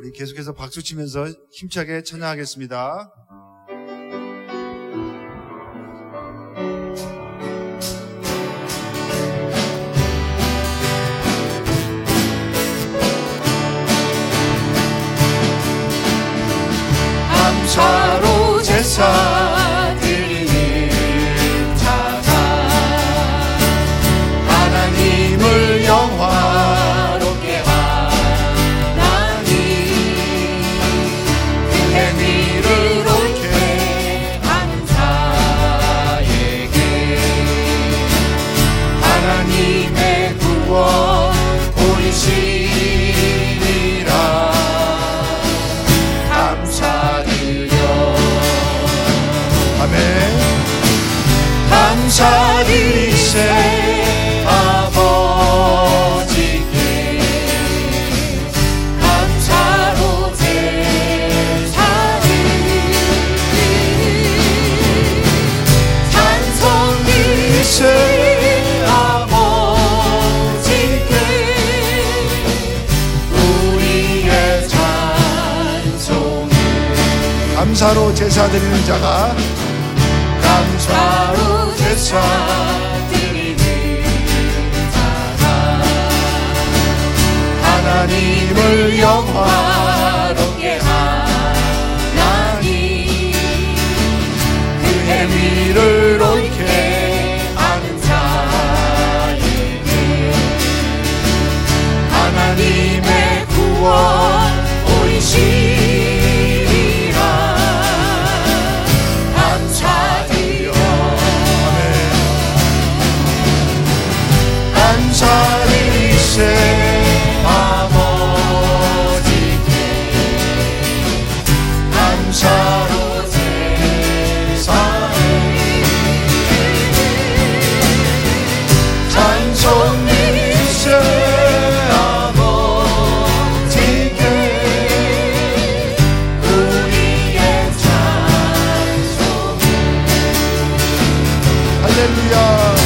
우리 계속해서 박수 치면서 힘차게 찬양하겠습니다. 감사드리세 아버지께 감사로 제사를 찬송드리세 아버지께 우리의 찬송을 감사로 제사 드리는 자가 감사로 제사 드리는 자가 하나님을 영화롭게 하나니 그 행위를 옳게 Hallelujah.